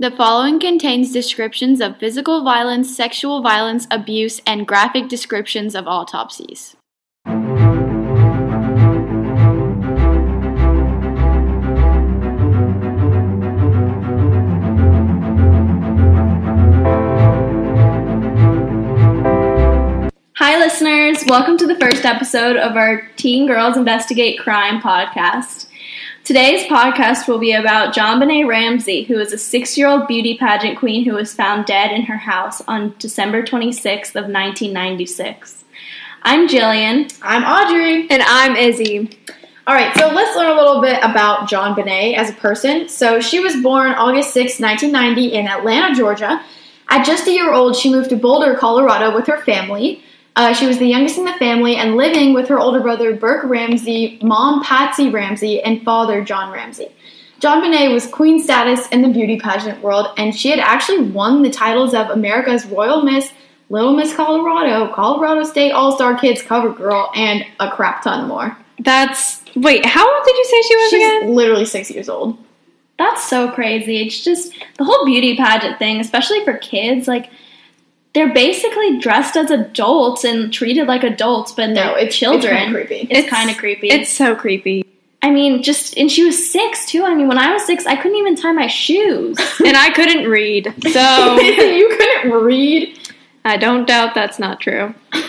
The following contains descriptions of physical violence, sexual violence, abuse, and graphic descriptions of autopsies. Hi, listeners. Welcome to the first episode of our Teen Girls Investigate Crime podcast. Today's podcast will be about JonBenét Ramsey, who is a six year old beauty pageant queen who was found dead in her house on December 26th of 1996. I'm Jillian. I'm Audrey. And I'm Izzy. All right, so let's learn a little bit about JonBenét as a person. So she was born August 6, 1990 in Atlanta, Georgia. At just a year old, she moved to Boulder, Colorado with her family. Uh, she was the youngest in the family and living with her older brother Burke Ramsey, mom Patsy Ramsey, and father John Ramsey. JonBenét was queen status in the beauty pageant world, and she had actually won the titles of America's Royal Miss, Little Miss Colorado, Colorado State All Star Kids Cover Girl, and a crap ton more. That's wait. How old did you say she was She's again? literally six years old. That's so crazy. It's just the whole beauty pageant thing, especially for kids, like they're basically dressed as adults and treated like adults, but they're No, it's children. It's kind of creepy. It's, kind of creepy. It's so creepy. I mean, just and she was six too. I mean, when I was six, I couldn't even tie my shoes. and I couldn't read, so you couldn't read. I don't doubt that's not true. okay.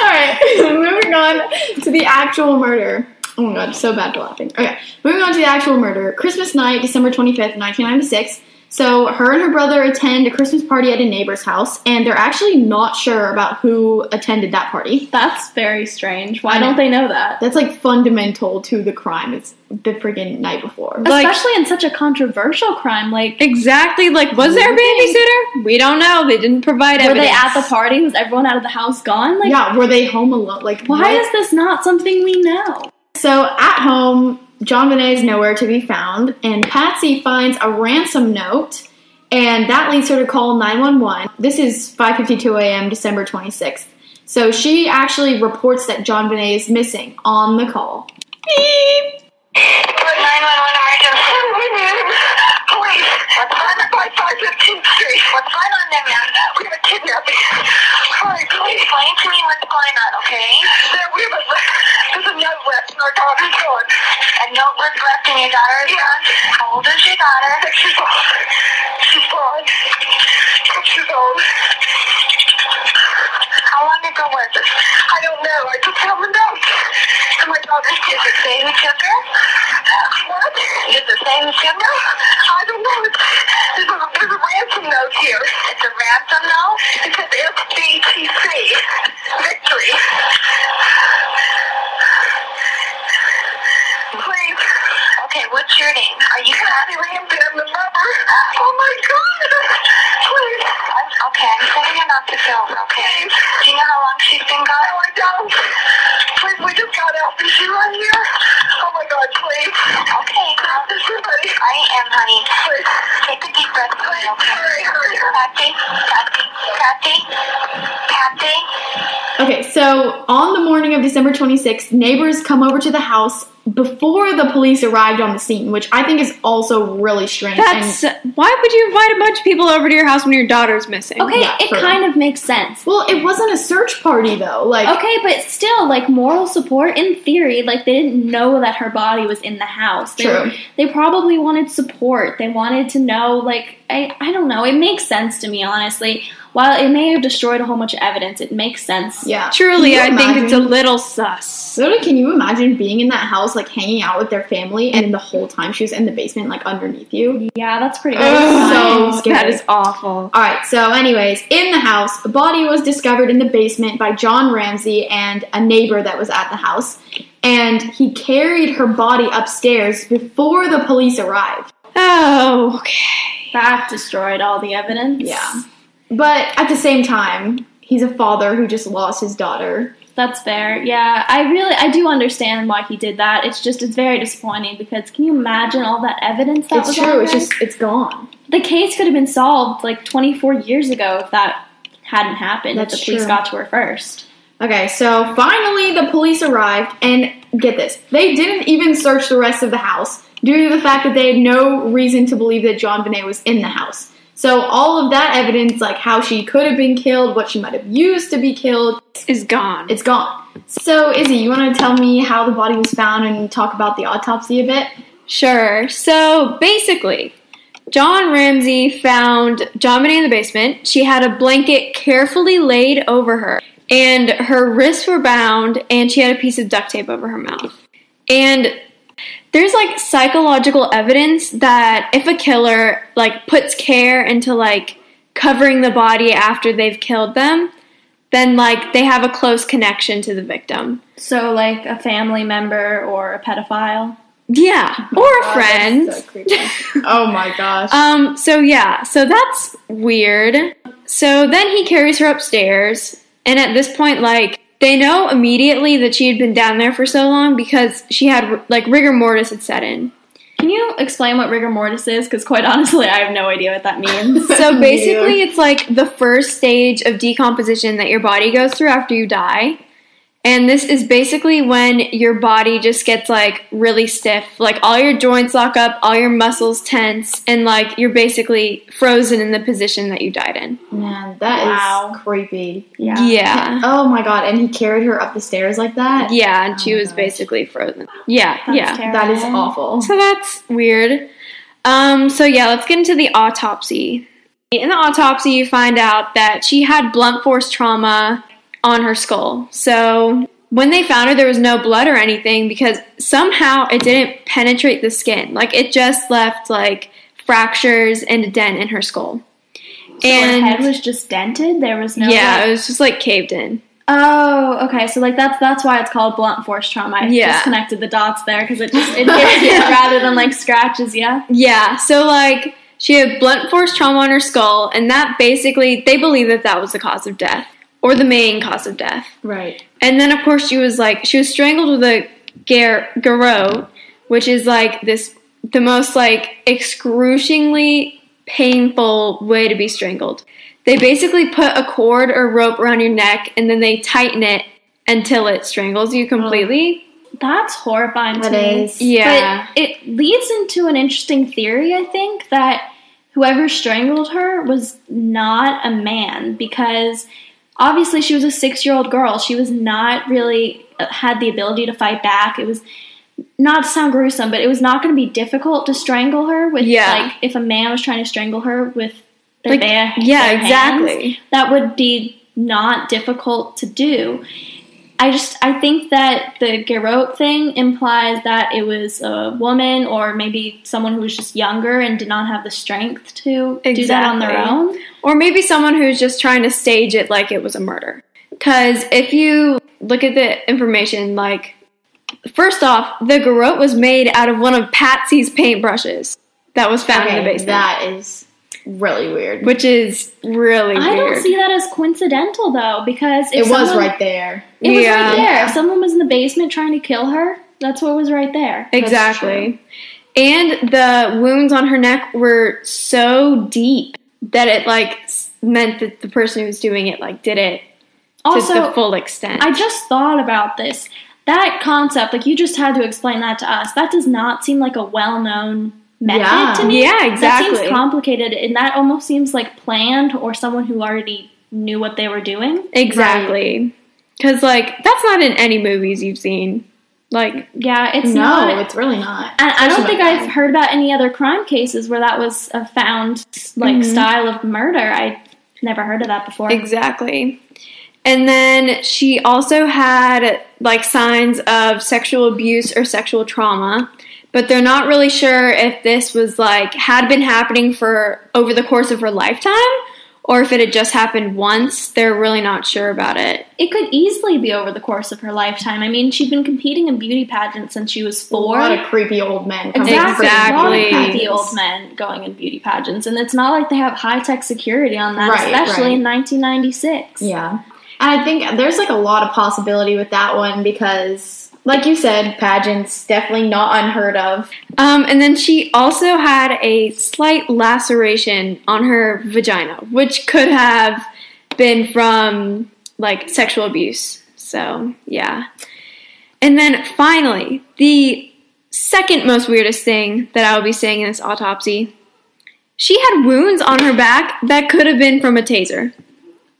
All right, moving on to the actual murder. Oh my god, so bad for laughing. Okay, moving on to the actual murder. Christmas night, December 25th, 1996. So, her and her brother attend a Christmas party at a neighbor's house, and they're actually not sure about who attended that party. That's very strange. Why don't they know that? That's like fundamental to the crime. It's the freaking night before. Like- Especially in such a controversial crime. Like, Exactly. Like, was there a babysitter? We don't know. They didn't provide were evidence. they at the party? Was everyone out of the house gone? Like, yeah, were they home alone? Like, why what? is this not something we know? So at home, JonBenét is nowhere to be found, and Patsy finds a ransom note, and that leads her to call 911. This is 5:52 a.m. December 26th. So she actually reports that JonBenét is missing on the call. Beep. 911 emergency. Police. What's on by 515th Street? What's going on there, ma'am? Uh, we have a kidnapping. Hurry, please. In your daughter's phone? How old is your daughter? Six years old. She's gone. Six years old. How long ago was this? I don't know. I just have a note. And my daughter, it say who took her? What? It say who took? I don't know. It's, there's, a, there's a ransom note here. It's a ransom note? It says SBTC. Victory. Please. Okay, what's your name? Are you Patsy Ramsey? I'm the mother. Oh my God. Please. I'm, okay, I'm setting him up to film, okay? Do you know how long she's been gone? No, I don't. Please, we just got out. Is she right here? Oh my God, please. Okay, girl. Is she ready? I am, honey. Please. Take a deep breath, please. Okay. Hurry, hurry, hurry. Patsy, Patsy, Patsy, Patsy. Okay, so on the morning of December 26th, neighbors come over to the house before the police arrived on the scene, which I think is also really strange. and- That's why would you invite a bunch of people over to your house when your daughter's missing? Okay, Yeah, it for- kind of makes sense. well, it wasn't a search party though. Like, Okay, but still, like moral support in theory, like they didn't know that her body was in the house. They, True. they probably wanted support. They wanted to know, like I, I don't know. It makes sense to me, honestly. While it may have destroyed a whole bunch of evidence, it makes sense. yeah. Truly, I you think it's a little sus. So, can you imagine being in that house, like hanging out with their family, and the whole time she was in the basement, like underneath you? Yeah, that's pretty. Ugh. so scary. That is awful. All right. So, anyways, in the house, a body was discovered in the basement by John Ramsey and a neighbor that was at the house, and he carried her body upstairs before the police arrived. Oh, okay. that destroyed all the evidence. Yeah. But at the same time, he's a father who just lost his daughter. That's fair. Yeah, I really, I do understand why he did that. It's just, it's very disappointing because can you imagine all that evidence that it's was true. It's just it's gone. the case could have been solved like 24 years ago if that hadn't happened. That's if the police true. got to her first. Okay, so finally the police arrived, and get this, they didn't even search the rest of the house. due to the fact that they had no reason to believe that JonBenét was in the house. So all of that evidence, like how she could have been killed, what she might have used to be killed, Is gone. it's gone. So Izzy, you want to tell me how the body was found and talk about the autopsy a bit? Sure. So basically, John Ramsey found John in the basement. She had a blanket carefully laid over her, and her wrists were bound, and she had a piece of duct tape over her mouth. And there's like psychological evidence that if a killer like puts care into like covering the body after they've killed them, then like they have a close connection to the victim. So, like a family member or a pedophile. Yeah, or a friend. so oh my gosh. Um, so yeah, so that's weird. So then he carries her upstairs, and at this point, like, they know immediately that she had been down there for so long because she had, like, rigor mortis had set in. Can you explain what rigor mortis is? Because quite honestly, I have no idea what that means. So basically, it's like the first stage of decomposition that your body goes through after you die. And this is basically when your body just gets like really stiff. Like all your joints lock up, all your muscles tense, and like you're basically frozen in the position that you died in. Man, that is Wow. creepy. yeah. Yeah. Oh my god, and he carried her up the stairs like that? Yeah, and she Oh my was gosh. basically frozen. Yeah, That's yeah. terrible. That is awful. So that's weird. Um, so yeah, let's get into the autopsy. In the autopsy, you find out that she had blunt force trauma on her skull. So when they found her, there was no blood or anything because somehow it didn't penetrate the skin. Like it just left like fractures and a dent in her skull. So her head was just dented. There was no. yeah, like- it was just like caved in. Oh, okay. So like that's that's why it's called blunt force trauma. I Yeah. just connected the dots there because it just it hits you rather than like scratches Yeah. Yeah, so like she had blunt force trauma on her skull, and that basically they believe that that was the cause of death or the main cause of death. Right. And then of course she was like she was strangled with a gar- garrote, which is like this the most like excruciatingly painful way to be strangled. They basically put a cord or rope around your neck and then they tighten it until it strangles you completely. Oh. That's horrifying to That me. is. Yeah. But it leads into an interesting theory, I think, that whoever strangled her was not a man because obviously she was a six year old girl. She was not really uh, had the ability to fight back. It was not to sound gruesome, but it was not going to be difficult to strangle her with Yeah. like if a man was trying to strangle her with their Like, bare, yeah, hands exactly. that would be not difficult to do. I just I think that the garrote thing implies that it was a woman or maybe someone who was just younger and did not have the strength to do that on their own. Or maybe someone who's just trying to stage it like it was a murder. Because if you look at the information, like, first off, the garrote was made out of one of Patsy's paintbrushes that was found in the Okay, basement. that is really weird. which is really I weird. don't see that as coincidental though because it if was someone- right there. It was right there. If someone was in the basement trying to kill her, that's what was right there. Exactly. And the wounds on her neck were so deep that it like meant that the person who was doing it like did it to the full extent. I just thought about this. That concept, like you just had to explain that to us. That does not seem like a well-known method Yeah. to me. Yeah, That seems complicated, and that almost seems like planned or someone who already knew what they were doing. exactly. Because like that's not in any movies you've seen. Like Yeah, it's no, not. it's really not. and I don't think I've heard about any other crime cases where that was a found like Mhm. style of murder. I never heard of that before. Exactly. And then she also had like signs of sexual abuse or sexual trauma, but they're not really sure if this was like had been happening for over the course of her lifetime or if it had just happened once. They're really not sure about it. It could easily be over the course of her lifetime. I mean, she'd been competing in beauty pageants since she was four. A four. lot of creepy old men. Exactly. Exactly. A lot of creepy creepy old men going in beauty pageants, and it's not like they have high tech security on that, Right, especially right. in 1996. Yeah. And I think there's like a lot of possibility with that one because, like you said, pageants definitely not unheard of. Um, and then she also had a slight laceration on her vagina, which could have been from like sexual abuse. So, yeah. And then finally, the second most weirdest thing that I will be saying in this autopsy. She had wounds on her back that could have been from a taser,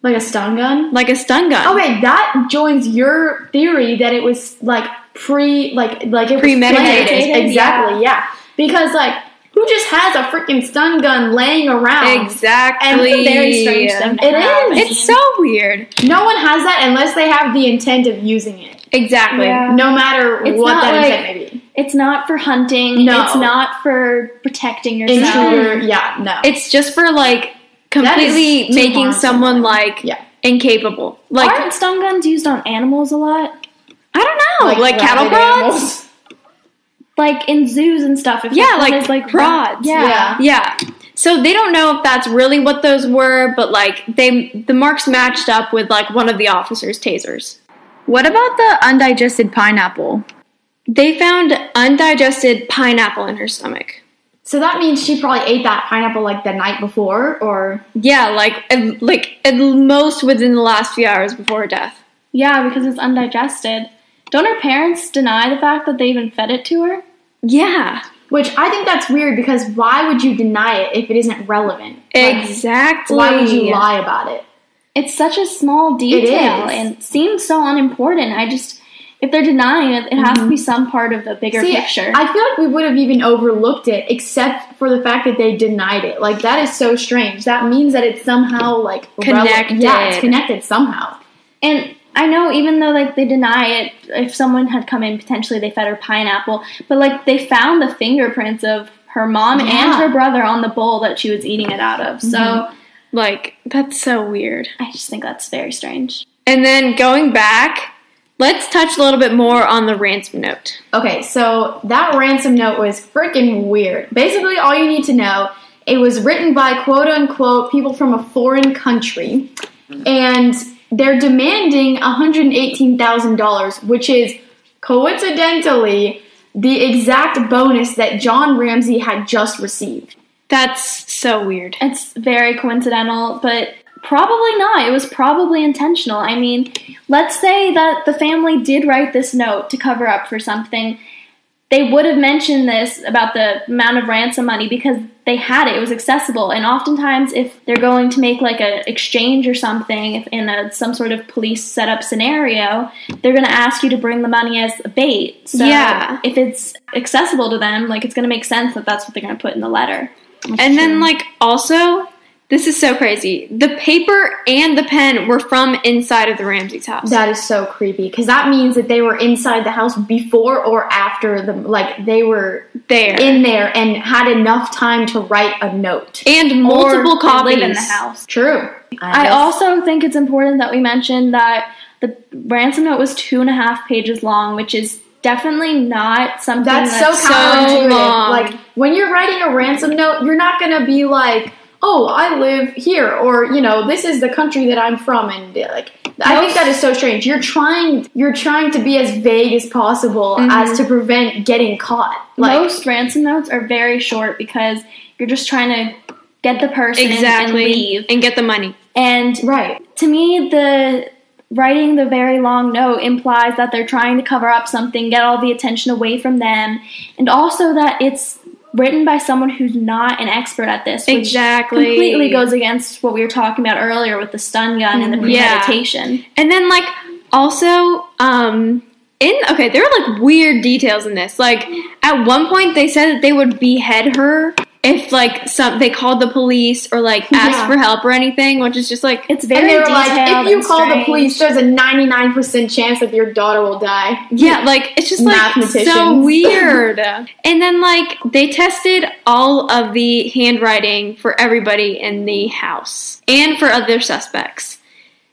Like a stun gun? like a stun gun. Okay, that joins your theory that it was like pre, like like it was Premeditated. Exactly, yeah. Because like, who just has a freaking stun gun laying around? Exactly. And It's a very strange thing to It have. is. It's so weird. No one has that unless they have the intent of using it. Exactly. Yeah. No matter It's what that like- intent may be. It's not for hunting. No. It's not for protecting yourself. Intruder, yeah, no. It's just for like completely making harm someone someone. like Yeah. incapable. Like Aren't stun guns used on animals a lot? I don't know, like, cattle rabid prods. animals. Like in zoos and stuff. If Yeah, like is, like prods. Yeah. Yeah. Yeah. So they don't know if that's really what those were, but like they the marks matched up with like one of the officers' tasers. What about the undigested pineapple? They found undigested pineapple in her stomach. So that means she probably ate that pineapple like the night before, or Yeah, like at, like at most within the last few hours before her death. Yeah, because it's undigested. Don't her parents deny the fact that they even fed it to her? Yeah, which I think that's weird because why would you deny it if it isn't relevant? Like, exactly. why would you lie about it? It's such a small detail and seems so unimportant. I just, if they're denying it, it has to be mm-hmm. some part of the bigger See, picture. I feel like we would have even overlooked it except for the fact that they denied it. Like that is so strange. That means that it's somehow like rele- Connected. yeah, it's connected somehow. and I know even though like they deny it, if someone had come in, potentially they fed her pineapple, but like they found the fingerprints of her mom and her brother on the bowl that she was eating it out of. So mm-hmm. Like that's so weird. I just think that's very strange. And then going back, let's touch a little bit more on the ransom note. Okay, so that ransom note was freaking weird. Basically, all you need to know it was written by quote unquote people from a foreign country, and they're demanding $118,000, which is coincidentally the exact bonus that John Ramsey had just received. That's so weird. It's very coincidental, but probably not. It was probably intentional. I mean, let's say that the family did write this note to cover up for something. They would have mentioned this about the amount of ransom money because they had it. It was accessible. And oftentimes, if they're going to make like an exchange or something, if in a, some sort of police setup scenario, they're going to ask you to bring the money as a bait. So Yeah. if it's accessible to them, like it's going to make sense that that's what they're going to put in the letter. And then like also, this is so crazy. The paper and the pen were from inside of the Ramsey's house. That is so creepy because that means that they were inside the house before or after the like they were there. in there and had enough time to write a note. and multiple or copies in the house. True. I guess- also think it's important that we mention that the ransom note was two and a half pages long, which is definitely not something That's, that's, so so counterintuitive. long. like when you're writing a ransom note, you're not gonna be like, "Oh, I live here," or you know, "This is the country that I'm from," and like, I think that is so strange. You're trying, you're trying to be as vague as possible mm-hmm. as to prevent getting caught. Like, most ransom notes are very short because you're just trying to get the person and exactly. leave. And get the money. And right? to me, the writing the very long note implies that they're trying to cover up something, get all the attention away from them, and also that it's written by someone who's not an expert at this. Which Exactly. Completely goes against what we were talking about earlier with the stun gun and the Yeah. premeditation. And then like also um in okay, there are like weird details in this. Like at one point they said that they would behead her if like some they called the police or like asked Yeah. for help or anything, which is just like It's And very they were detailed. like, if you and call the police, there's a 99% chance that your daughter will die. yeah, like it's just like so weird. and then like they tested all of the handwriting for everybody in the house and for other suspects.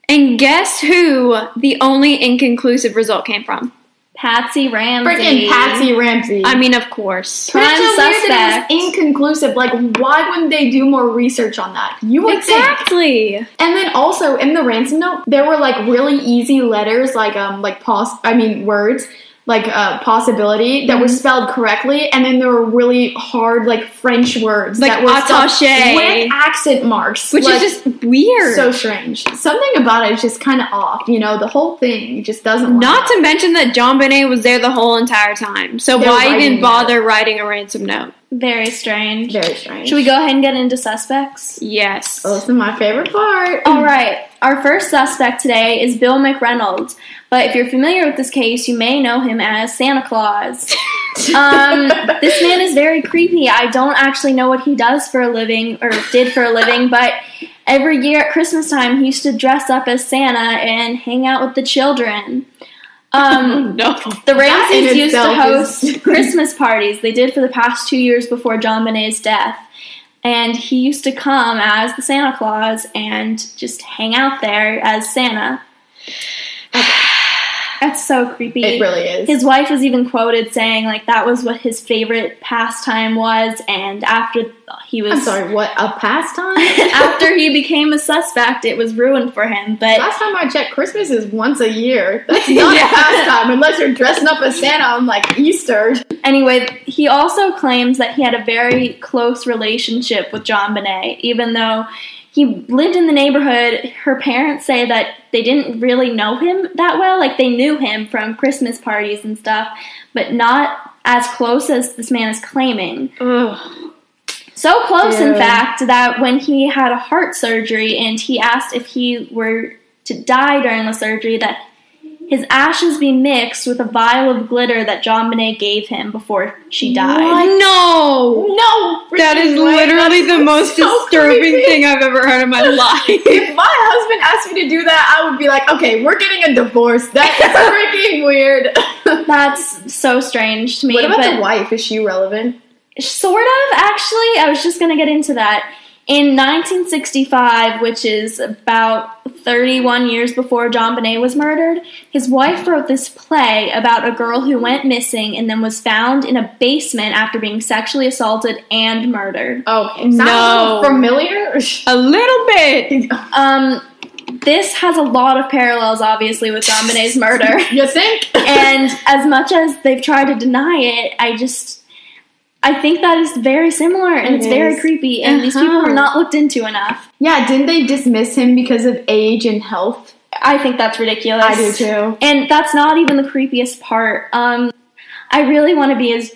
And guess who the only inconclusive result came from? Patsy Ramsey. Freaking Patsy Ramsey. I mean, of course. Prime so weird that suspect. it was inconclusive. Like, why wouldn't they do more research on that? You would think. Exactly. And then also in the ransom note, there were like really easy letters, like um, like pos- I mean words, like uh, possibility that were spelled correctly, and then there were really hard like French words Like that were attaché. with accent marks, Which Like, is just weird. so strange. Something about it is just kind of off. You know, the whole thing just doesn't. Not to mention that JonBenét was there the whole entire time. So They were why even it. bother writing a ransom note? Very strange. very strange. Should we go ahead and get into suspects? Yes. Oh, this is my favorite part. All right. Our first suspect today is Bill McReynolds. But if you're familiar with this case, you may know him as Santa Claus. Um, this man is very creepy. I don't actually know what he does for a living or did for a living, but every year at Christmas time, he used to dress up as Santa and hang out with the children. Um, no. the Ramseys used to host is- Christmas parties. They did for the past two years before JonBenét's death. And he used to come as the Santa Claus and just hang out there as Santa. That's so creepy. It really is. His wife was even quoted saying like that was what his favorite pastime was, and after he was I'm sorry. What a pastime. after he became a suspect, it was ruined for him. But Last time I checked, Christmas is once a year. That's not Yeah. a pastime unless you're dressing up as Santa on like Easter. Anyway, he also claims that he had a very close relationship with JonBenét, even though he lived in the neighborhood. Her parents say that they didn't really know him that well. Like they knew him from Christmas parties and stuff, but not as close as this man is claiming. Ugh. So close, in fact, that when he had a heart surgery and he asked if he were to die during the surgery, that his ashes be mixed with a vial of glitter that JonBenét gave him before she died. No. No, That is literally the most so disturbing creepy. thing I've ever heard in my life. If my husband asked me to do that, I would be like, okay, we're getting a divorce. That's freaking weird. That's so strange to me. what about the wife? Is she relevant? Sort of, actually. I was just going to get into that. In 1965, which is about 31 years before JonBenét was murdered, his wife wrote this play about a girl who went missing and then was found in a basement after being sexually assaulted and murdered. Okay, sounds No. familiar. a little bit. Um, this has a lot of parallels, obviously, with JonBenét's murder. you think? and as much as they've tried to deny it, I just I think that is very similar and It it's very creepy and these people Uh-huh. are not looked into enough. yeah, didn't they dismiss him because of age and health? I think that's ridiculous. I do too. And that's not even the creepiest part. Um I really want to be as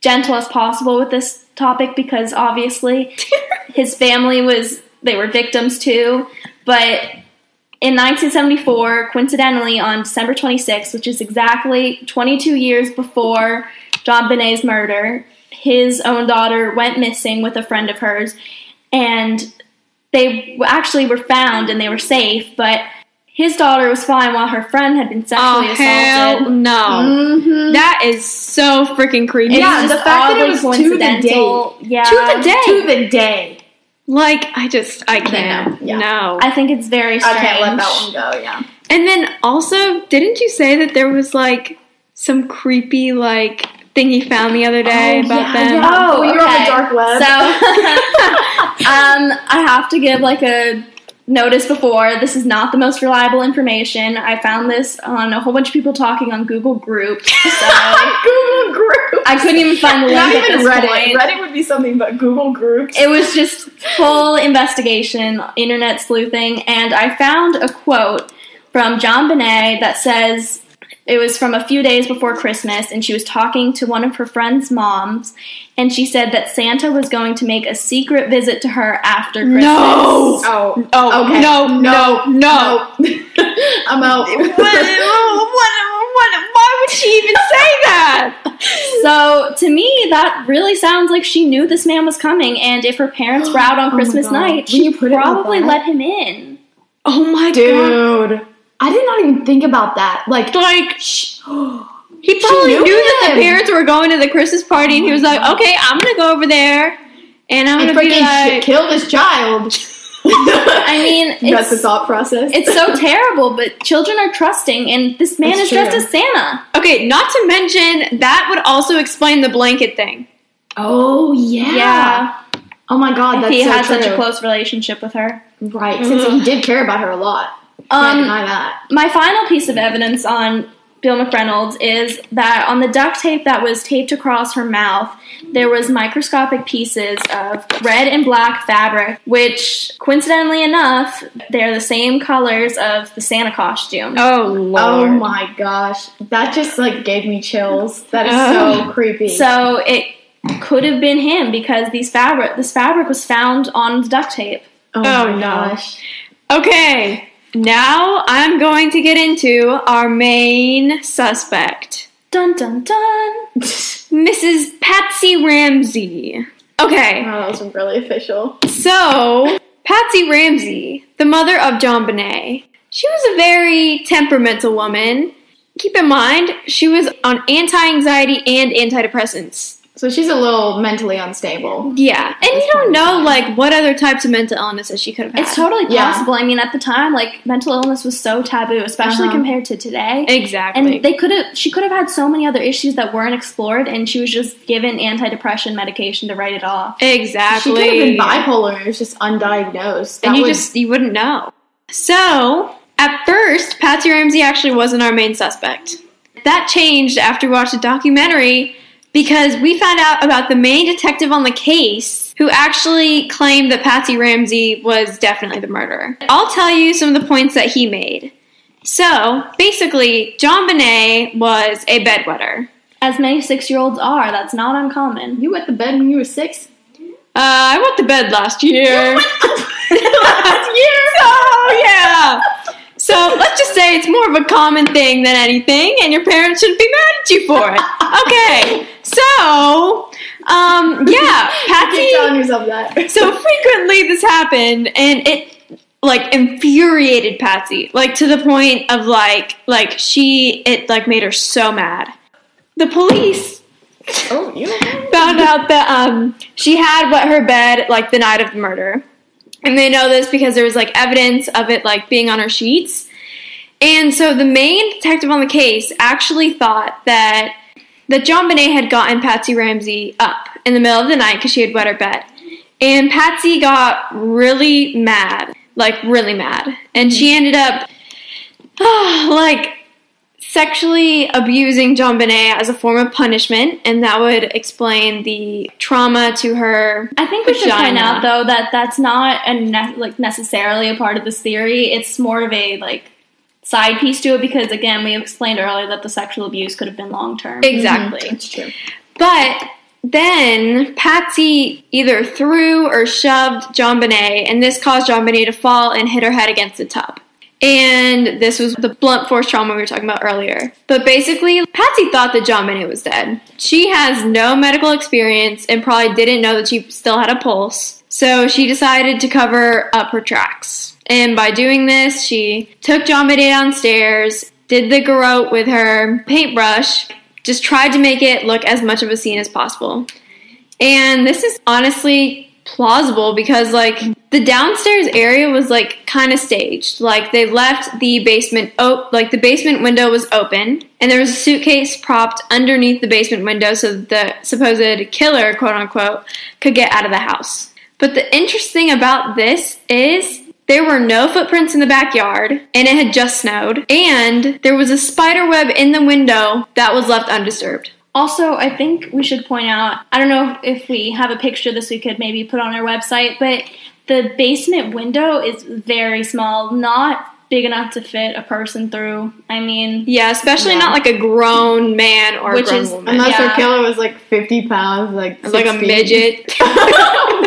gentle as possible with this topic because obviously his family was they were victims too, but in 1974, coincidentally on December 26th, which is exactly 22 years before JonBenét's murder, his own daughter went missing with a friend of hers, and they actually were found and they were safe, but his daughter was fine while her friend had been sexually Oh hell assaulted. no. Mm-hmm. That is so freaking creepy. It's Yeah, the fact that it oddly was to the coincidental. Yeah, To the day. to the day. Like I just I can't. Yeah. No. I think it's very I can't let that one go. Yeah. And then also, didn't you say that there was like some creepy like thing he found the other day Oh, about yeah, them? yeah. Oh, Oh, you're on the dark web. So, um, I have to give like a notice before. This is not the most reliable information. I found this on a whole bunch of people talking on Google Groups. So Google Groups. I couldn't even find the link Not at even this Reddit. point. Reddit would be something, but Google Groups. It was just full investigation, internet sleuthing, and I found a quote from JonBenét that says it was from a few days before Christmas, and she was talking to one of her friend's moms, and she said that Santa was going to make a secret visit to her after Christmas. No. oh, Oh okay. no, no, no. no. I'm out. what, what, what, why would she even say that? So to me, that really sounds like she knew this man was coming, and if her parents were out on oh Christmas God. night, she you put it like probably let him in. Oh my god. Dude. I did not even think about that. Like, Like shh. he probably knew knew, that the parents were going to the Christmas party, and he was like, oh "Okay, I'm gonna go over there, and I'm gonna be freaking like." shit, kill this child. I mean, That's the thought process. it's so terrible, but children are trusting, and this man It's is dressed true. as Santa. Okay, not to mention that would also explain the blanket thing. oh yeah. Yeah, Oh my god, if that's he so had true. such a close relationship with her. right, since mm-hmm. he did care about her a lot. Can't Um, deny that. my final piece of evidence on Bill McReynolds is that on the duct tape that was taped across her mouth, there was microscopic pieces of red and black fabric, which coincidentally enough, they're the same colors of the Santa costume. Oh lord. Oh my gosh, that just like gave me chills. That is Ugh. so creepy. So it could have been him because these fabric this fabric was found on the duct tape. oh, Oh, my no. gosh. Okay, now I'm going to get into our main suspect, Dun dun dun. Mrs. Patsy Ramsey. Okay, Oh, that was really official. so Patsy Ramsey, the mother of JonBenét, she was a very temperamental woman. Keep in mind, she was on anti anxiety and antidepressants. So she's a little mentally unstable. Yeah, and you don't know time. like what other types of mental illnesses she could have had. It's totally Yeah. possible. I mean, at the time, like mental illness was so taboo, especially Uh-huh. compared to today. exactly. And they could have, she could have had so many other issues that weren't explored, and she was just given antidepressant medication to write it off. exactly. She could have been bipolar and it was just undiagnosed. That and you would- just you wouldn't know. So at first, Patsy Ramsey actually wasn't our main suspect. That changed after we watched a documentary because we found out about the main detective on the case who actually claimed that Patsy Ramsey was definitely the murderer. I'll tell you some of the points that he made. So basically, JonBenét was a bedwetter. As many six-year-olds are, that's not uncommon. you wet the bed when you were six? Uh, I went to bed last year. Last year? Oh yeah. So let's just say it's more of a common thing than anything, and your parents shouldn't be mad at you for it. Okay. So, um, yeah, Keep telling Patsy. yourself that. So frequently this happened, and it like infuriated Patsy, like to the point of like, like she, it like made her so mad. The police oh, you found out that um she had wet her bed like the night of the murder. And they know this because there was like evidence of it like being on her sheets. And so the main detective on the case actually thought that that JonBenét had gotten Patsy Ramsey up in the middle of the night because she had wet her bed. And Patsy got really mad, like really mad. And she mm-hmm. ended up like sexually abusing JonBenét as a form of punishment, and that would explain the trauma to her. I think we should point out though that that's not a ne- like necessarily a part of this theory. It's more of a like side piece to it because again, we explained earlier that the sexual abuse could have been long term. Exactly. Mm-hmm. That's true. But then Patsy either threw or shoved JonBenét, and this caused JonBenét to fall and hit her head against the tub. And this was the blunt force trauma we were talking about earlier. But basically, Patsy thought that JonBenét was dead. She has no medical experience and probably didn't know that she still had a pulse. So she decided to cover up her tracks. And by doing this, she took JonBenét downstairs, did the garrote with her paintbrush, just tried to make it look as much of a scene as possible. And this is honestly plausible because like the downstairs area was like kind of staged. Like they left the basement op- like the basement window was open and there was a suitcase propped underneath the basement window so the supposed killer, quote unquote, could get out of the house. But the interesting about this is there were no footprints in the backyard, and it had just snowed, and there was a spider web in the window that was left undisturbed. Also, I think we should point out I don't know if we have a picture this we could maybe put on our website, but the basement window is very small, not big enough to fit a person through. I mean, Yeah, especially Yeah. not like a grown man or Which a grown is- woman. Unless Yeah. her killer was like 50 pounds, like It's like a feet. midget. oh,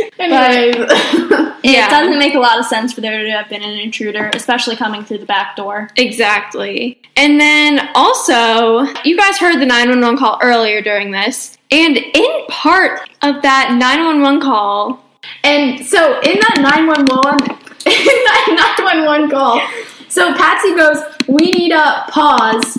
no. Anyways. Yeah. it doesn't make a lot of sense for there to have been an intruder, especially coming through the back door. Exactly. And then also, you guys heard the 911 call earlier during this, and in part of that 911 call, And so in that 911 in that 911 call, so Patsy goes, "We need a pause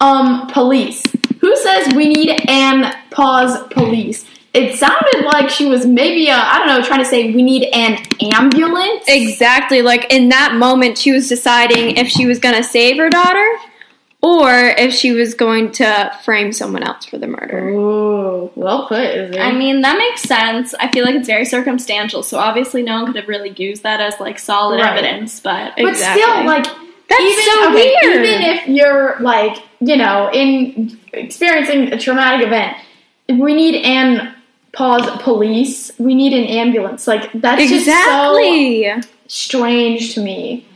um police." Who says we need an pause police? It sounded like she was maybe uh, I don't know trying to say we need an ambulance. exactly like in that moment, she was deciding if she was going to save her daughter or if she was going to frame someone else for the murder. Ooh, well put, is it? I mean, that makes sense. I feel like it's very circumstantial, so obviously no one could have really used that as like solid Right. evidence, but but exactly. still, like That's even, so okay, weird. Even if you're like, you know, in experiencing a traumatic event, we need an pause police. We need an ambulance. Like that's just so strange to me.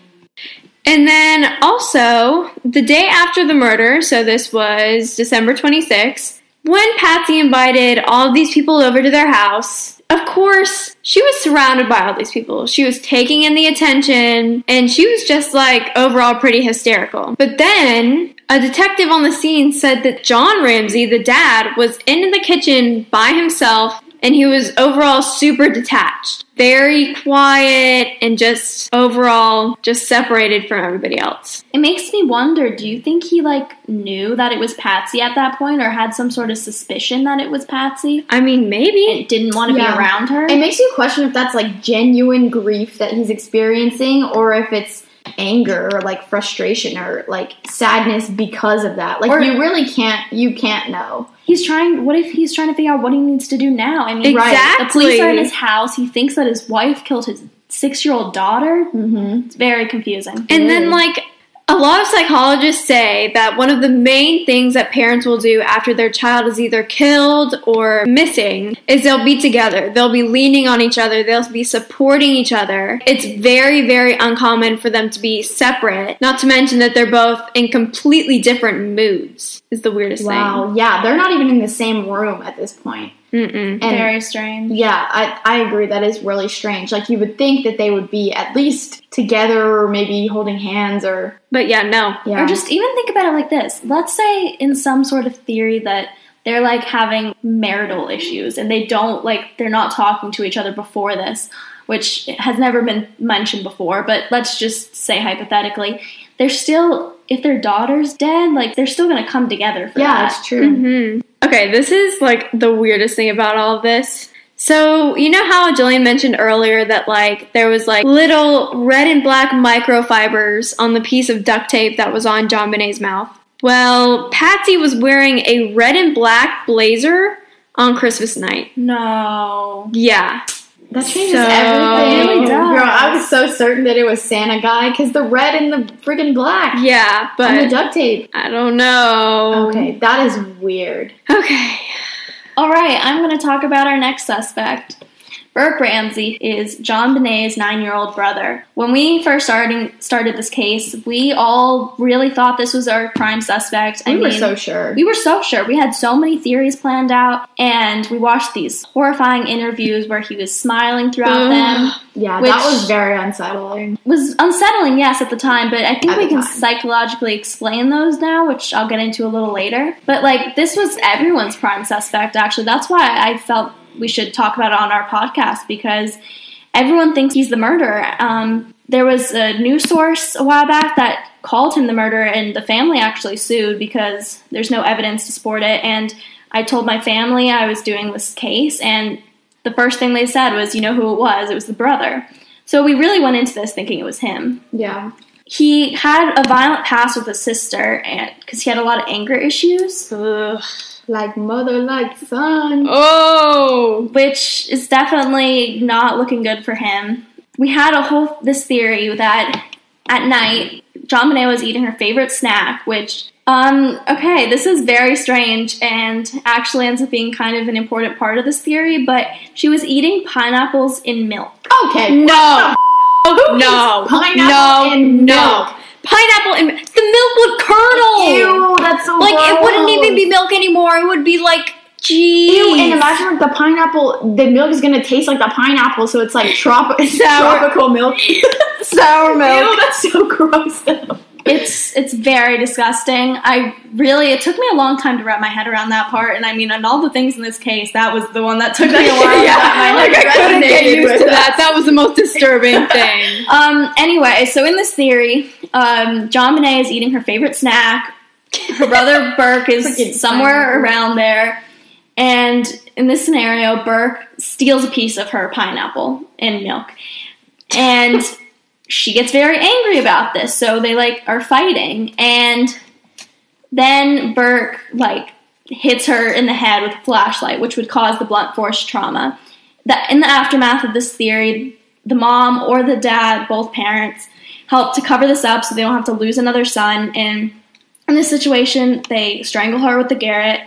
And then also, the day after the murder, so this was December 26th, when Patsy invited all of these people over to their house, of course, she was surrounded by all these people. She was taking in the attention, and she was just like overall pretty hysterical. But then, a detective on the scene said that John Ramsey, the dad, was in the kitchen by himself and he was overall super detached. Very quiet and just overall just separated from everybody else. It makes me wonder, do you think he like knew that it was Patsy at that point or had some sort of suspicion that it was Patsy I mean, maybe. and didn't want to Yeah. be around her? It makes you question if that's like genuine grief that he's experiencing or if it's anger or like frustration or like sadness because of that. Like Or- you really can't you can't know. he's trying what if he's trying to figure out what he needs to do now? I mean, Exactly. the police are in his house. He thinks that his wife killed his 6-year-old daughter. Mm-hmm. It's very confusing. And then, like, a lot of psychologists say that one of the main things that parents will do after their child is either killed or missing is they'll be together. They'll be leaning on each other. They'll be supporting each other. It's very, very uncommon for them to be separate. Not to mention that they're both in completely different moods. Is the weirdest thing. Wow. Yeah, they're not even in the same room at this point. Mm-mm. Very strange. yeah, I, I agree. That is really strange. Like you would think that they would be at least together or maybe holding hands or But yeah, no. yeah. Or just even think about it like this. Let's say in some sort of theory that they're like having marital issues and they don't like they're not talking to each other before this, which has never been mentioned before, but let's just say hypothetically, they're still if their daughter's dead, like they're still gonna come together for yeah, that. it's true. hmm Okay, this is like the weirdest thing about all of this. So, you know how Jillian mentioned earlier that like there was like little red and black microfibers on the piece of duct tape that was on JonBenét's mouth? Well, Patsy was wearing a red and black blazer on Christmas night. No. Yeah. That changes So- everything. It really does. Girl, I was so certain that it was Santa guy because the red and the friggin' black Yeah, on the but duct tape. I don't know. Okay, that is weird. Okay. All right, I'm going to talk about our next suspect. Burke Ramsey is JonBenét's nine-year-old brother. When we first starting started this case, we all really thought this was our prime suspect. We I were mean, so sure. we were so sure. We had so many theories planned out, and we watched these horrifying interviews where he was smiling throughout Ugh. them. yeah, that was very unsettling. Was unsettling, yes, at the time, but I think At we can time. psychologically explain those now, which I'll get into a little later. But like, this was everyone's prime suspect. Actually, that's why I felt we should talk about it on our podcast because everyone thinks he's the murderer. Um, there was a news source a while back that called him the murderer, and the family actually sued because there's no evidence to support it. And I told my family I was doing this case, and the first thing they said was, "You know who it was? It was the brother." So we really went into this thinking it was him. Yeah. He had a violent past with his sister, and because he had a lot of anger issues, Ugh. Like mother, like son. Oh. which is definitely not looking good for him. We had a whole this theory that at night JonBenét was eating her favorite snack, which um okay, this is very strange and actually ends up being kind of an important part of this theory, but she was eating pineapples in milk. Okay. No. Who No. pineapple no. and no. Pineapple and the milk would curdle. Ew, that's so Like it wouldn't even be milk anymore. It would be like geez. Ew, and imagine like the pineapple, the milk is gonna taste like the pineapple, so it's like trop- Sour. tropical milk. sour milk. Ew, that's so gross though. It's it's very disgusting. I really it took me a long time to wrap my head around that part, and I mean, on all the things in this case, that was the one that took me a while. to wrap my like I couldn't get resonated used to that. that. That was the most disturbing thing. Um. Anyway, so in this theory, um, JonBenét is eating her favorite snack. Her brother Burke is somewhere around there, and in this scenario, Burke steals a piece of her pineapple and milk, and she gets very angry about this. So they like are fighting, and then Burke like hits her in the head with a flashlight, which would cause the blunt force trauma. That in the aftermath of this theory, the mom or the dad, both parents, help to cover this up so they don't have to lose another son. And in this situation, they strangle her with the garrote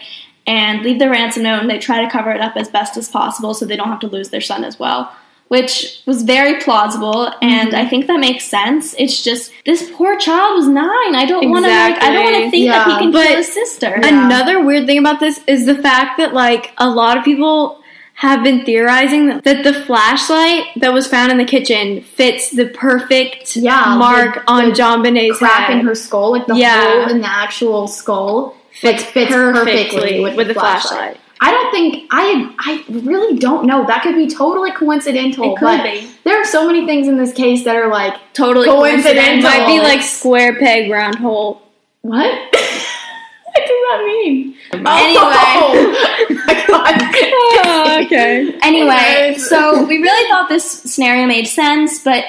and leave the ransom note, and they try to cover it up as best as possible so they don't have to lose their son as well. Which was very plausible, and mm-hmm. I think that makes sense. It's just this poor child was nine. I don't want to like. I don't want to Exactly. think that he can But kill his sister. Another weird thing about this is the fact that like a lot of people have been theorizing that, the flashlight that was found in the kitchen fits the perfect Yeah, mark the- on JonBenét's crack head. in her skull, like the Yeah. hole in the actual skull, fits, like, fits perfectly, with, the, flashlight. flashlight. I don't think I I really don't know. That could be totally coincidental. It could but be. There are so many things in this case that are like totally Coincidental. Might be like square peg round hole. what? what does that mean? Anyway. Oh! Oh, okay. Anyway, so we really thought this scenario made sense, but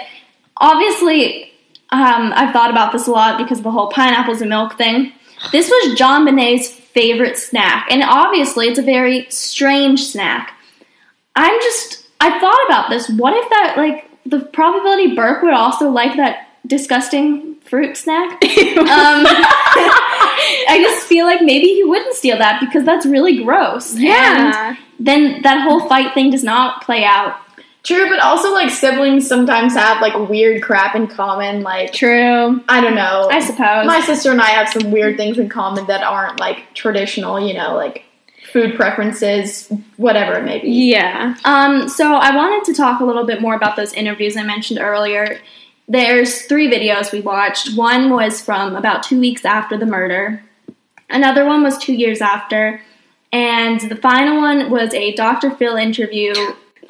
obviously, um, I've thought about this a lot because of the whole pineapples and milk thing. This was JonBenét's favorite snack, and obviously, it's a very strange snack. I'm just, I thought about this. What if that, like, the probability Burke would also like that disgusting fruit snack? um, I just feel like maybe he wouldn't steal that because that's really gross. And Yeah. then that whole fight thing does not play out. True, but also like siblings sometimes have like weird crap in common. Like True. I don't know. I suppose. My sister and I have some weird things in common that aren't like traditional. You know, like food preferences, whatever it may be. Yeah. um, so I wanted to talk a little bit more about those interviews I mentioned earlier. There's three videos we watched. One was from about two weeks after the murder. Another one was two years after. And the final one was a Dr. Phil interview.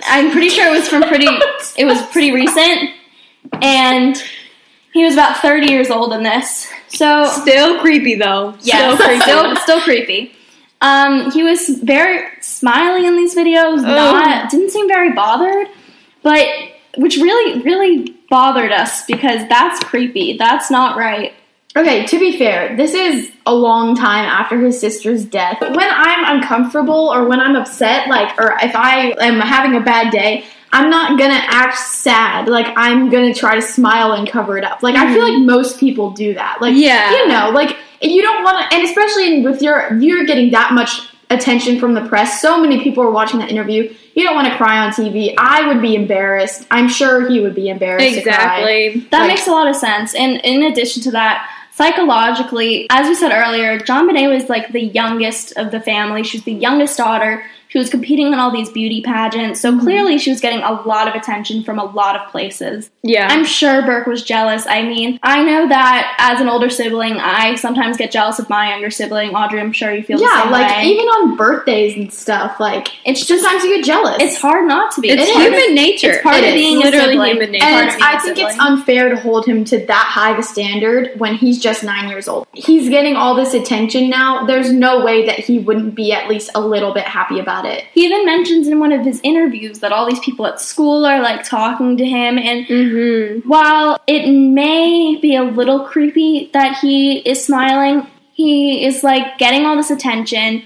I'm pretty sure it was from pretty it was pretty recent. And he was about 30 years old in this. So Still creepy though. Yeah, Still creepy. still, still creepy. Um, he was very smiling in these videos. Not didn't seem very bothered, but which really, really bothered us because that's creepy. That's not right. Okay, to be fair, this is a long time after his sister's death. When I'm uncomfortable or when I'm upset, like, or if I am having a bad day, I'm not gonna act sad. Like, I'm gonna try to smile and cover it up. Like, I feel mm-hmm. like most people do that. Like, Yeah. you know, like, you don't wanna, and especially with your, you're getting that much attention from the press. So many people are watching that interview. You don't wanna cry on TV. I would be embarrassed. I'm sure he would be embarrassed. Exactly. That Like- makes a lot of sense. And in addition to that, psychologically, as we said earlier, JonBenét was like the youngest of the family. She was the youngest daughter. She was competing in all these beauty pageants. So mm-hmm. clearly she was getting a lot of attention from a lot of places. Yeah. I'm sure Burke was jealous. I mean, I know that as an older sibling, I sometimes get jealous of my younger sibling. Audrey, I'm sure you feel the Yeah, like way. even on birthdays and stuff, like it's just sometimes you get jealous. it's hard not to be. it's It's human of- nature. it's part It of being a literally sibling. human nature. and Part of being I think it's unfair to hold him to that high of a standard when he's just nine years old. He's getting all this attention now. There's no way that he wouldn't be at least a little bit happy about it. He even mentions in one of his interviews that all these people at school are like talking to him and Mm-hmm. while it may be a little creepy that he is smiling, he is like getting all this attention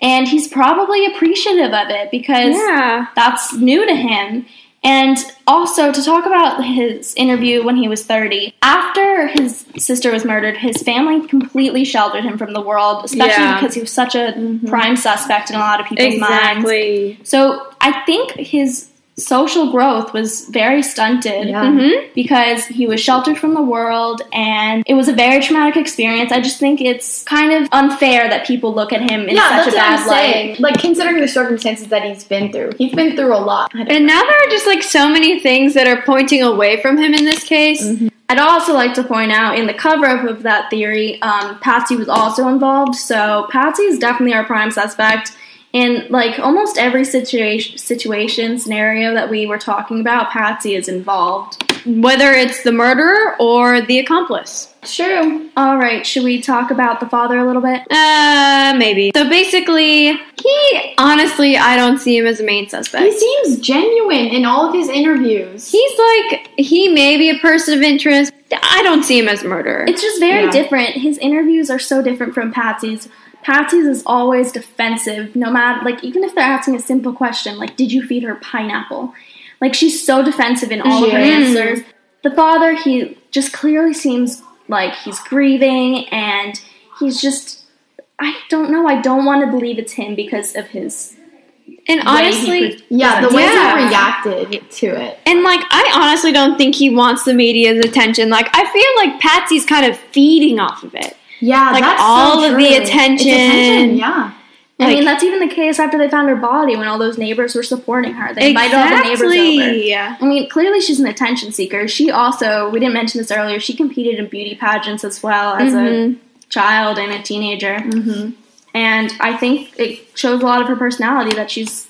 and he's probably appreciative of it because Yeah. that's new to him. And also to talk about his interview when he was 30, after his sister was murdered, his family completely sheltered him from the world, especially Yeah. because he was such a mm-hmm. prime suspect in a lot of people's minds. Exactly. So I think his social growth was very stunted Yeah. Mm-hmm. because he was sheltered from the world and it was a very traumatic experience. I just think it's kind of unfair that people look at him in yeah, such a bad light. Like considering the circumstances that he's been through, he's been through a lot. And now there are just like so many things that are pointing away from him in this case. I'd also like to point out in the cover up of that theory, um, Patsy was also involved. So Patsy is definitely our prime suspect. In like almost every situation, situation scenario that we were talking about, Patsy is involved. Whether it's the murderer or the accomplice. True. All right, should we talk about the father a little bit? Uh, maybe. So basically, he honestly, I don't see him as a main suspect. He seems genuine in all of his interviews. He's like, he may be a person of interest. I don't see him as a murderer. It's just very Yeah. different. His interviews are so different from Patsy's. Patsy's is always defensive, no matter like even if they're asking a simple question like, "Did you feed her pineapple?" Like she's so defensive in all of her is. answers. the father, he just clearly seems like he's grieving and he's just I don't know, I don't want to believe it's him because of his And honestly, pre- Yeah, the way Yeah. he reacted to it. and like I honestly don't think he wants the media's attention. Like I feel like Patsy's kind of feeding off of it. Yeah, Like, that's so all of the. It's attention. Yeah. I mean, that's even the case after they found her body when all those neighbors were supporting her. They invited all the neighbors over. Yeah. I mean, clearly she's an attention seeker. She also, we didn't mention this earlier, she competed in beauty pageants as well as Mhm. a child and a teenager. Mm-hmm. And I think it shows a lot of her personality that she's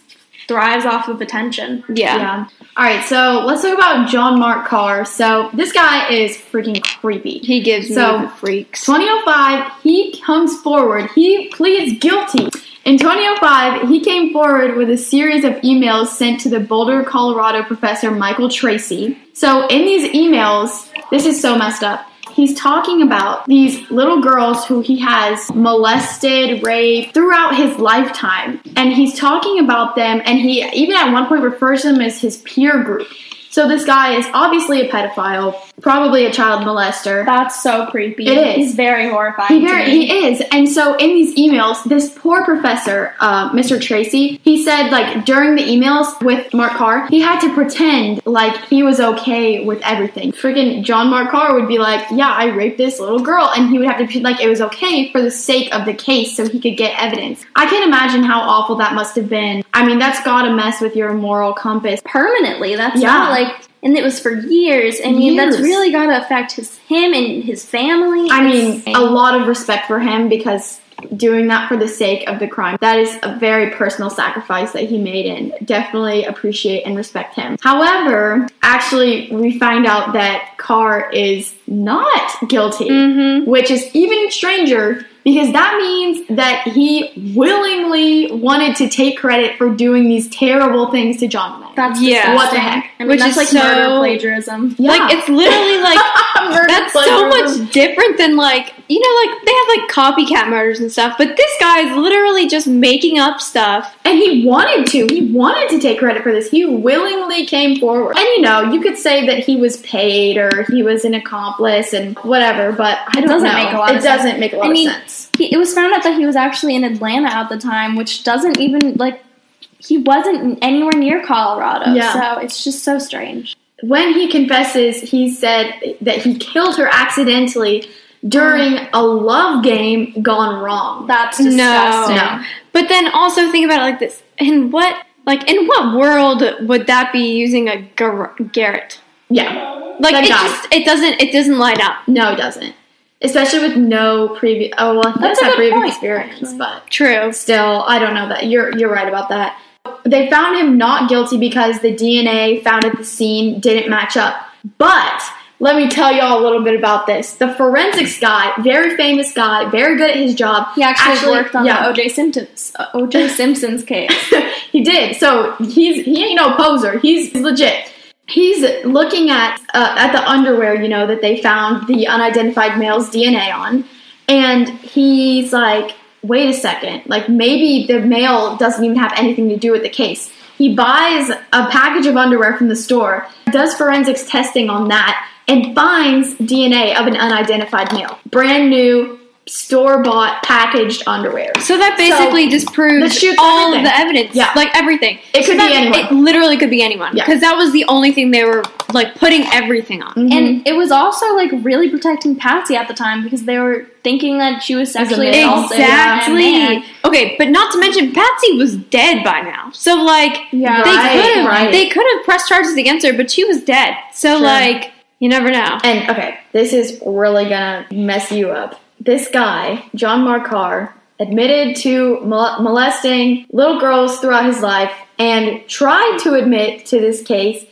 thrives off of attention. Yeah. Yeah. All right, so let's talk about John Mark Karr. So this guy is freaking creepy. He gives So- me the freaks. 2005, he comes forward. He pleads guilty. In 2005, he came forward with a series of emails sent to the Boulder, Colorado professor Michael Tracey. So, in these emails, this is so messed up. He's talking about these little girls who he has molested, raped throughout his lifetime. And he's talking about them, and he even at one point refers to them as his peer group. So, this guy is obviously a pedophile, probably a child molester. That's so creepy. It is. He's very horrifying. He to very me. he is, and so in these emails, this poor professor, uh, Mr. Tracey, he said like during the emails with Mark Karr, he had to pretend like he was okay with everything. Freaking John Mark Karr would be like, "Yeah, I raped this little girl," and he would have to pretend like it was okay for the sake of the case, so he could get evidence. I can't imagine how awful that must have been. I mean, that's got to mess with your moral compass. permanently. That's Yeah. not like, and it was for years. I mean, that's really got to affect his him and his family. I mean, a lot of respect for him because doing that for the sake of the crime, that is a very personal sacrifice that he made and definitely appreciate and respect him. However, actually, we find out that Karr is not guilty, Mm-hmm. which is even stranger because that means that he willingly wanted to take credit for doing these terrible things to JonBenét. that's Yeah. disgusting. What the heck? I mean, Which that's is like so- murder plagiarism. Yeah. Like it's literally like Murder that's so much different than like you know like they have like copycat murders and stuff, but this guy is literally just making up stuff. And he wanted to. He wanted to take credit for this. He willingly came forward. And you know, you could say that he was paid or he was an accomplice and whatever, but I don't doesn't know. make a lot it doesn't make a lot I mean, of sense. He, it was found out that he was actually in Atlanta at the time, which doesn't even like he wasn't anywhere near Colorado. Yeah. So it's just so strange. When he confesses, he said that he killed her accidentally during a love game gone wrong. That's No. disgusting. No. But then also think about it like this: in what like in what world would that be using a gar- garrote? Yeah. Like That it guy. just it doesn't it doesn't line up. No, it doesn't. Especially with no previous. Oh well, he That's does a good previous point, experience, actually. but True. still, I don't know that. You're you're right about that. They found him not guilty because the DNA found at the scene didn't match up. But let me tell y'all a little bit about this. The forensics guy, very famous guy, very good at his job. He actually, worked on yeah. the OJ Simpson's uh, OJ Simpson's case. he did. So he's he ain't no poser. He's legit. He's looking at uh, at the underwear, you know, that they found the unidentified male's DNA on, and he's like, "Wait a second! Like maybe the male doesn't even have anything to do with the case." He buys a package of underwear from the store, does forensics testing on that, and finds DNA of an unidentified male. Brand new, store bought, packaged underwear. So that basically disproves this shoots all everything. of the evidence. Yeah. Like everything. It could So be that- anyone. It literally could be anyone. Yeah. Because that was the only thing they were like putting everything on. Mhm. And it was also like really protecting Patsy at the time because they were thinking that she was sexually assaulted. Exactly. man. Okay, but not to mention Patsy was dead by now. So like Yeah. they Right, could have right. they could have pressed charges against her, but she was dead. So Sure. like you never know. And okay, this is really gonna mess you up. This guy, John Mark Karr, admitted to mol- molesting little girls throughout his life and tried to admit to this case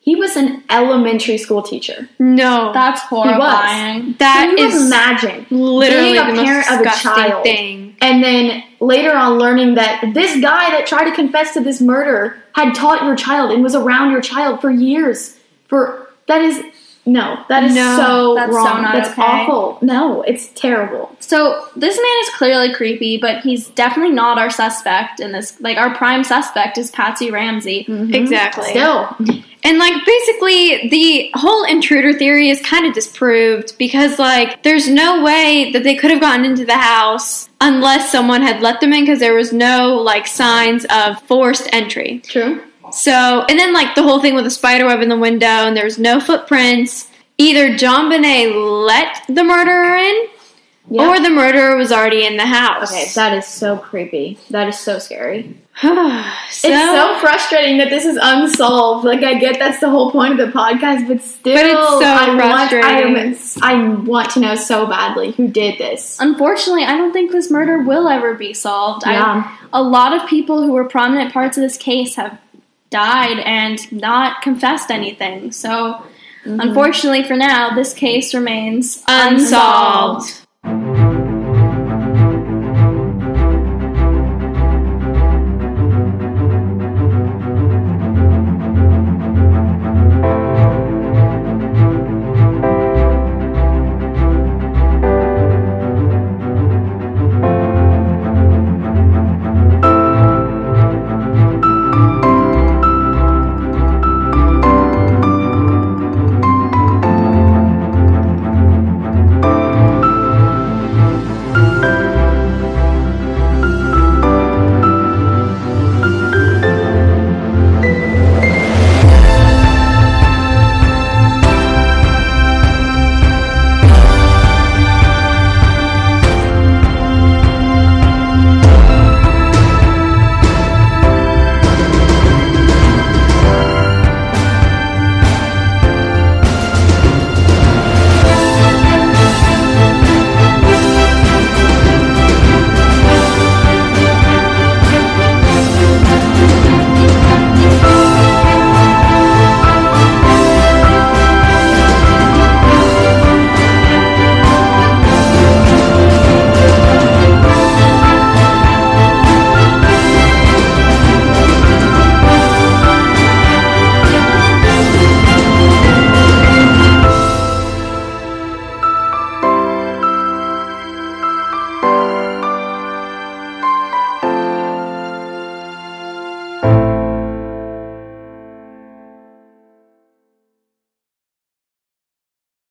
he was an elementary school teacher. No. That's horrifying. that Can you is imagine literally being a the most parent of a child? thing. and then later on learning that this guy that tried to confess to this murder had taught your child and was around your child for years. For that is no, that is No, so that's so wrong. not that's okay. awful. No, it's terrible. So this man is clearly creepy, but he's definitely not our suspect in this. Like our prime suspect is Patsy Ramsey. Mm-hmm. Exactly. Still, And like basically the whole intruder theory is kind of disproved because like there's no way that they could have gotten into the house unless someone had let them in because there was no like signs of forced entry. True. So, and then like the whole thing with the spider web in the window and there was no footprints. Either JonBenét let the murderer in Yeah. or the murderer was already in the house. Okay, that is so creepy. That is so scary. so, it's so frustrating that this is unsolved. Like I get that's the whole point of the podcast, but still, But it's so I frustrating. Want, I, am- I want to know so badly who did this. Unfortunately, I don't think this murder will ever be solved. Yeah. I, a lot of people who were prominent parts of this case have died and not confessed anything. So, mm-hmm. unfortunately for now, this case remains unsolved.